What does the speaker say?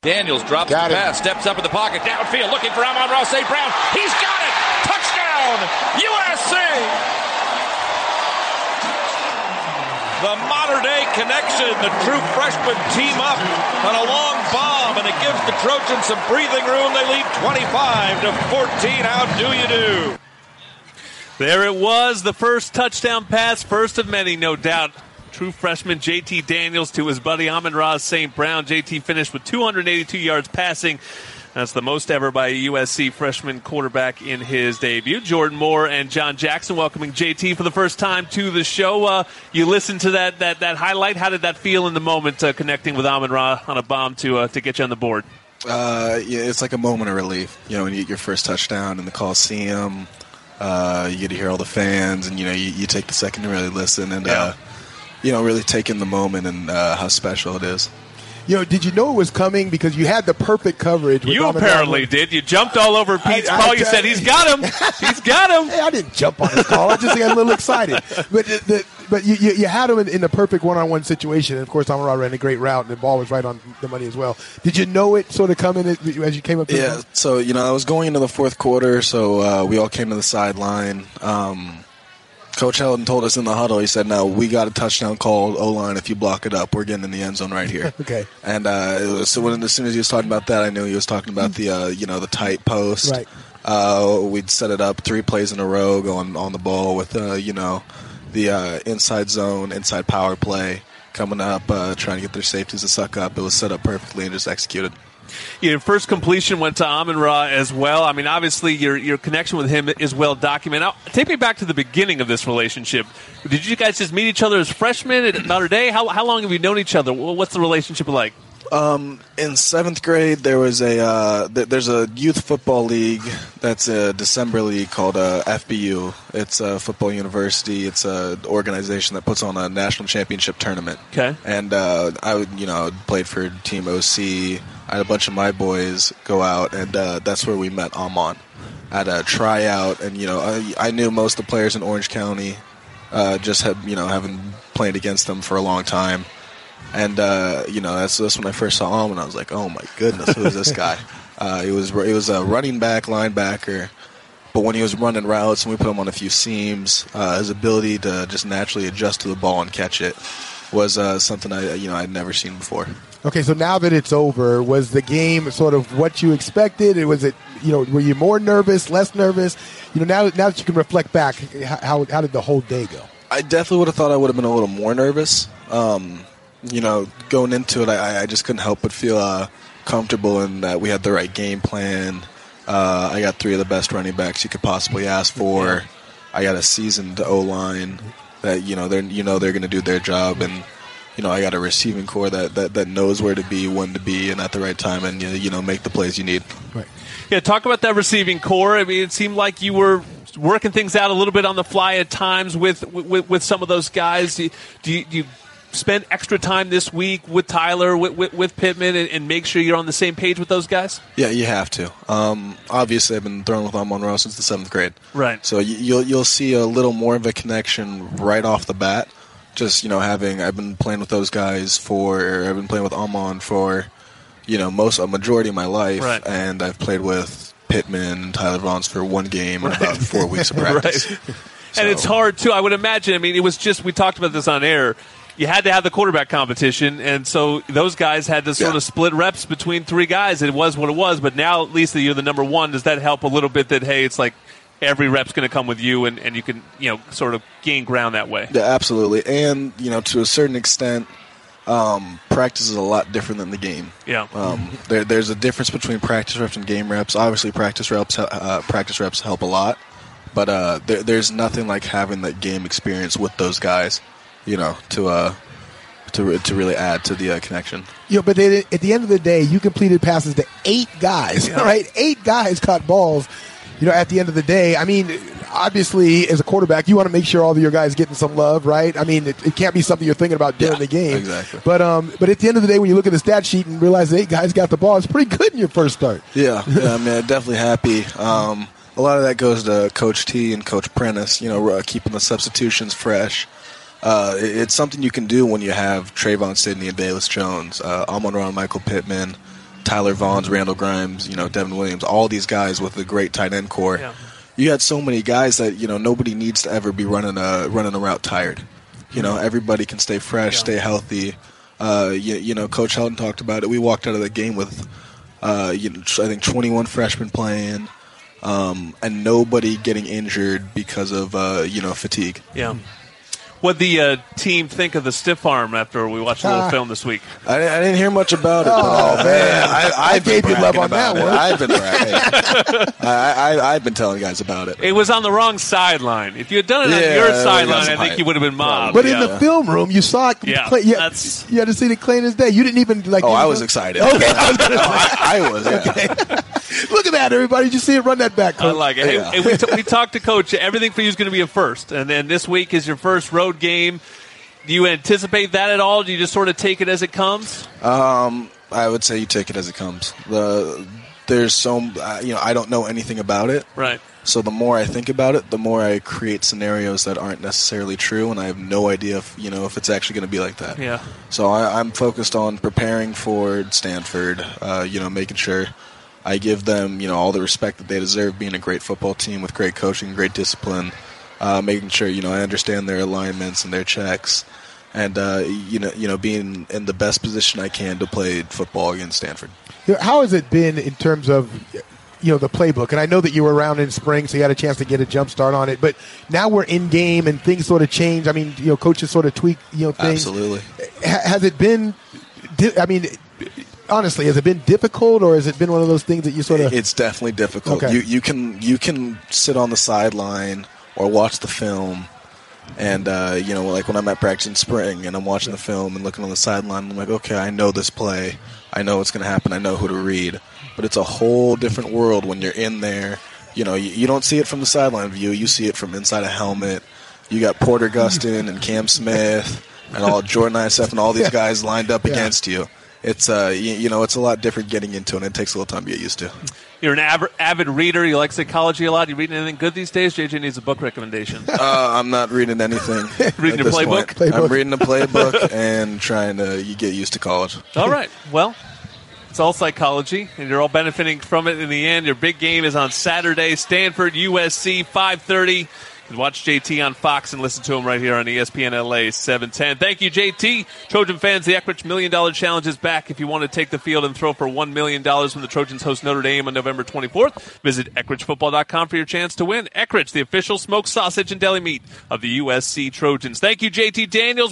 Daniels drops got the pass, steps up in the pocket, downfield, looking for Amon-Ra St. Brown. He's got it! Touchdown! USC! The Mater Dei connection. The true freshmen team up on a long bomb, and it gives the Trojans some breathing room. They lead 25 to 14. How do you do? There it was, the first touchdown pass, first of many, no doubt. True freshman JT Daniels to his buddy Amon-Ra St. Brown. JT finished with 282 yards passing. That's the most ever by a USC freshman quarterback in his debut. Jordan Moore and John Jackson welcoming JT for the first time to the show. Uh, you listened to that, that that highlight. How did that feel in the moment, uh, connecting with Amon Ra on a bomb to uh, to get you on the board? Uh, yeah, it's like a moment of relief. You know, when you get your first touchdown in the Coliseum, uh, you get to hear all the fans, and you know, you, you take the second to really listen and, yeah. You know, really taking the moment and uh, how special it is. You know, did you know it was coming because you had the perfect coverage? you apparently did. You jumped all over Pete's I, call. I, you said he's got him. He's got him. Hey, I didn't jump on his call. I just got a little excited. But the, the, but you, you, you, had him in, in, the perfect one-on-one situation. And of course, Amon-Ra ran a great route, and the ball was right on the money as well. Did you know it sort of coming as you came up? yeah. So you know, I was going into the fourth quarter, so uh, we all came to the sideline. Um, Coach Helton told us in the huddle. He said, "No, we got a touchdown call O line. If you block it up, we're getting in the end zone right here." okay. And uh, so when as soon as he was talking about that, I knew he was talking about the uh, you know the tight post. Right. Uh, we'd set it up three plays in a row, going on the ball with uh, you know the uh, inside zone, inside power play coming up, uh, trying to get their safeties to suck up. It was set up perfectly and just executed. Your first completion went to Amon Ra as well. I mean, obviously, your your connection with him is well documented. Now, take me back to the beginning of this relationship. Did you guys just meet each other as freshmen at Notre Dame? How, how long have you known each other? What's the relationship like? Um, in seventh grade, there was a uh, th- there's a youth football league that's a December league called uh, FBU. It's a football university. It's an organization that puts on a national championship tournament. Okay. And uh, I would you know played for Team OC. I had a bunch of my boys go out, and uh, that's where we met Amon at a tryout. And you know I, I knew most of the players in Orange County. Uh, just had you know having played against them for a long time and uh, you know that's that's when I first saw him, and I was like, oh my goodness, who is this guy? Uh, he was he was a running back, linebacker, but when he was running routes and we put him on a few seams, uh, his ability to just naturally adjust to the ball and catch it was uh, something I you know I'd never seen before. Okay, so now that it's over, was the game sort of what you expected? It was it you know were you more nervous, less nervous? You know now now that you can reflect back, how how did the whole day go? I definitely would have thought I would have been a little more nervous. Um, you know, going into it, I, I just couldn't help but feel uh, comfortable in that we had the right game plan. Uh, I got three of the best running backs you could possibly ask for. I got a seasoned O line that you know they're you know they're going to do their job, and you know I got a receiving corps that, that, that knows where to be, when to be, and at the right time, and you know make the plays you need. Right. Yeah, talk about that receiving corps. I mean, it seemed like you were working things out a little bit on the fly at times with with, with some of those guys. Do you, do you, do you spend extra time this week with Tyler, with, with, with Pittman, and, and, make sure you're on the same page with those guys? Yeah, you have to. Um, obviously, I've been throwing with Amon-Ra since the seventh grade. Right. So you'll you'll see a little more of a connection right off the bat. Just you know, having I've been playing with those guys for I've been playing with Amon for you know most a majority of my life, right. and I've played with Pittman and Tyler Vaughns for one game right. and about four weeks of practice. right. So. And it's hard too. I would imagine. I mean, it was just we talked about this on air you had to have the quarterback competition, and so those guys had to sort yeah. of split reps between three guys. It was what it was, but now at least that you're the number one, does that help a little bit? That hey, it's like every rep's going to come with you, and, and you can you know sort of gain ground that way. Yeah, absolutely, and you know to a certain extent. Um, practice is a lot different than the game. Yeah. Um, there, there's a difference between practice reps and game reps. Obviously, practice reps uh, practice reps help a lot, but uh, there, there's nothing like having that game experience with those guys you know, to uh, to to really add to the uh, connection. You know, but they, at the end of the day, you completed passes to eight guys, yeah. right? Eight guys caught balls. You know, at the end of the day, I mean, obviously, as a quarterback, you want to make sure all of your guys getting some love, right? I mean, it, it can't be something you're thinking about during yeah, the game. Exactly. But um, but at the end of the day, when you look at the stat sheet and realize eight guys got the ball, it's pretty good in your first start. Yeah, yeah, I mean, definitely happy. Um, a lot of that goes to Coach T and Coach Prentice. You know, uh, keeping the substitutions fresh uh, it's something you can do when you have Trevon Sidney and Velus Jones, uh, Amon Ra Michael Pittman, Tyler Vaughns, Randall Grimes, you know, Devin Williams, all these guys with a great tight end corps. Yeah. You had so many guys that you know nobody needs to ever be running a running a route tired. You know, everybody can stay fresh, Yeah. stay healthy. Uh, you, you know, Coach Helton talked about it. We walked out of the game with, uh, you know, I think 21 freshmen playing, um, and nobody getting injured because of uh, you know fatigue. Yeah. What the uh, team think of the stiff arm after we watched a little Ah. film this week? I, didn't- I didn't hear much about it. Oh, but, uh, man. I, I I've been gave you love on that it. one. I've been bragging. I, I, I've been telling guys about it. It was on the wrong sideline. If you had done it Yeah, on your sideline, I think you would have been mobbed. But in the film room, you saw it. Yeah, clean- yeah, that's- you had to see it clean as day. You didn't even like. Oh, you I know- was excited. Okay, I was gonna I, I was. Yeah. Look at that, everybody! Did you see it? Run that back. coach. I like it. Hey, Yeah. hey, we, t- we talked to Coach. Everything for you is going to be a first, and then this week is your first road game. Do you anticipate that at all? Do you just sort of take it as it comes? I would say you take it as it comes. The there's so uh, you know I don't know anything about it. Right. So the more I think about it, the more I create scenarios that aren't necessarily true, and I have no idea if you know if it's actually going to be like that. Yeah. So I, I'm focused on preparing for Stanford. Uh, you know, making sure I give them you know all the respect that they deserve, being a great football team with great coaching, great discipline. Uh, making sure you know I understand their alignments and their checks, and uh, you know you know being in the best position I can to play football against Stanford. How has it been in terms of you know the playbook? And I know that you were around in spring, so you had a chance to get a jump start on it. But now we're in game, and things sort of change. I mean, you know, coaches sort of tweak you know things. Absolutely. Ha- has it been? I mean, honestly, has it been difficult, or has it been one of those things that you sort of? It's definitely difficult. Okay. You you can you can sit on the sideline or watch the film, and uh, you know, like when I'm at practice in spring and I'm watching the film and looking on the sideline, I'm like, okay, I know this play, I know what's going to happen, I know who to read. But it's a whole different world when you're in there. You know, you, you don't see it from the sideline view; you see it from inside a helmet. You got Porter Gustin and Cam Smith and all Jordan Iosefa and all these Yeah. guys lined up Yeah. against you. It's uh, you, you know, it's a lot different getting into it. and It takes a little time to get used to. You're an avid, avid reader. You like psychology a lot. You reading anything good these days? JJ needs a book recommendation. Uh, I'm not reading anything. Reading at your this playbook? Playbook. I'm reading the playbook and trying to you get used to college. all right. Well, it's all psychology, and you're all benefiting from it in the end. Your big game is on Saturday, Stanford, USC, 5:30. Can watch JT on Fox and listen to him right here on ESPN LA 710. Thank you, JT. Trojan fans, the Eckrich Million Dollar Challenge is back. If you want to take the field and throw for $1 million when the Trojans host Notre Dame on November 24th, visit EckrichFootball.com for your chance to win. Eckrich, the official smoked sausage and deli meat of the USC Trojans. Thank you, JT Daniels.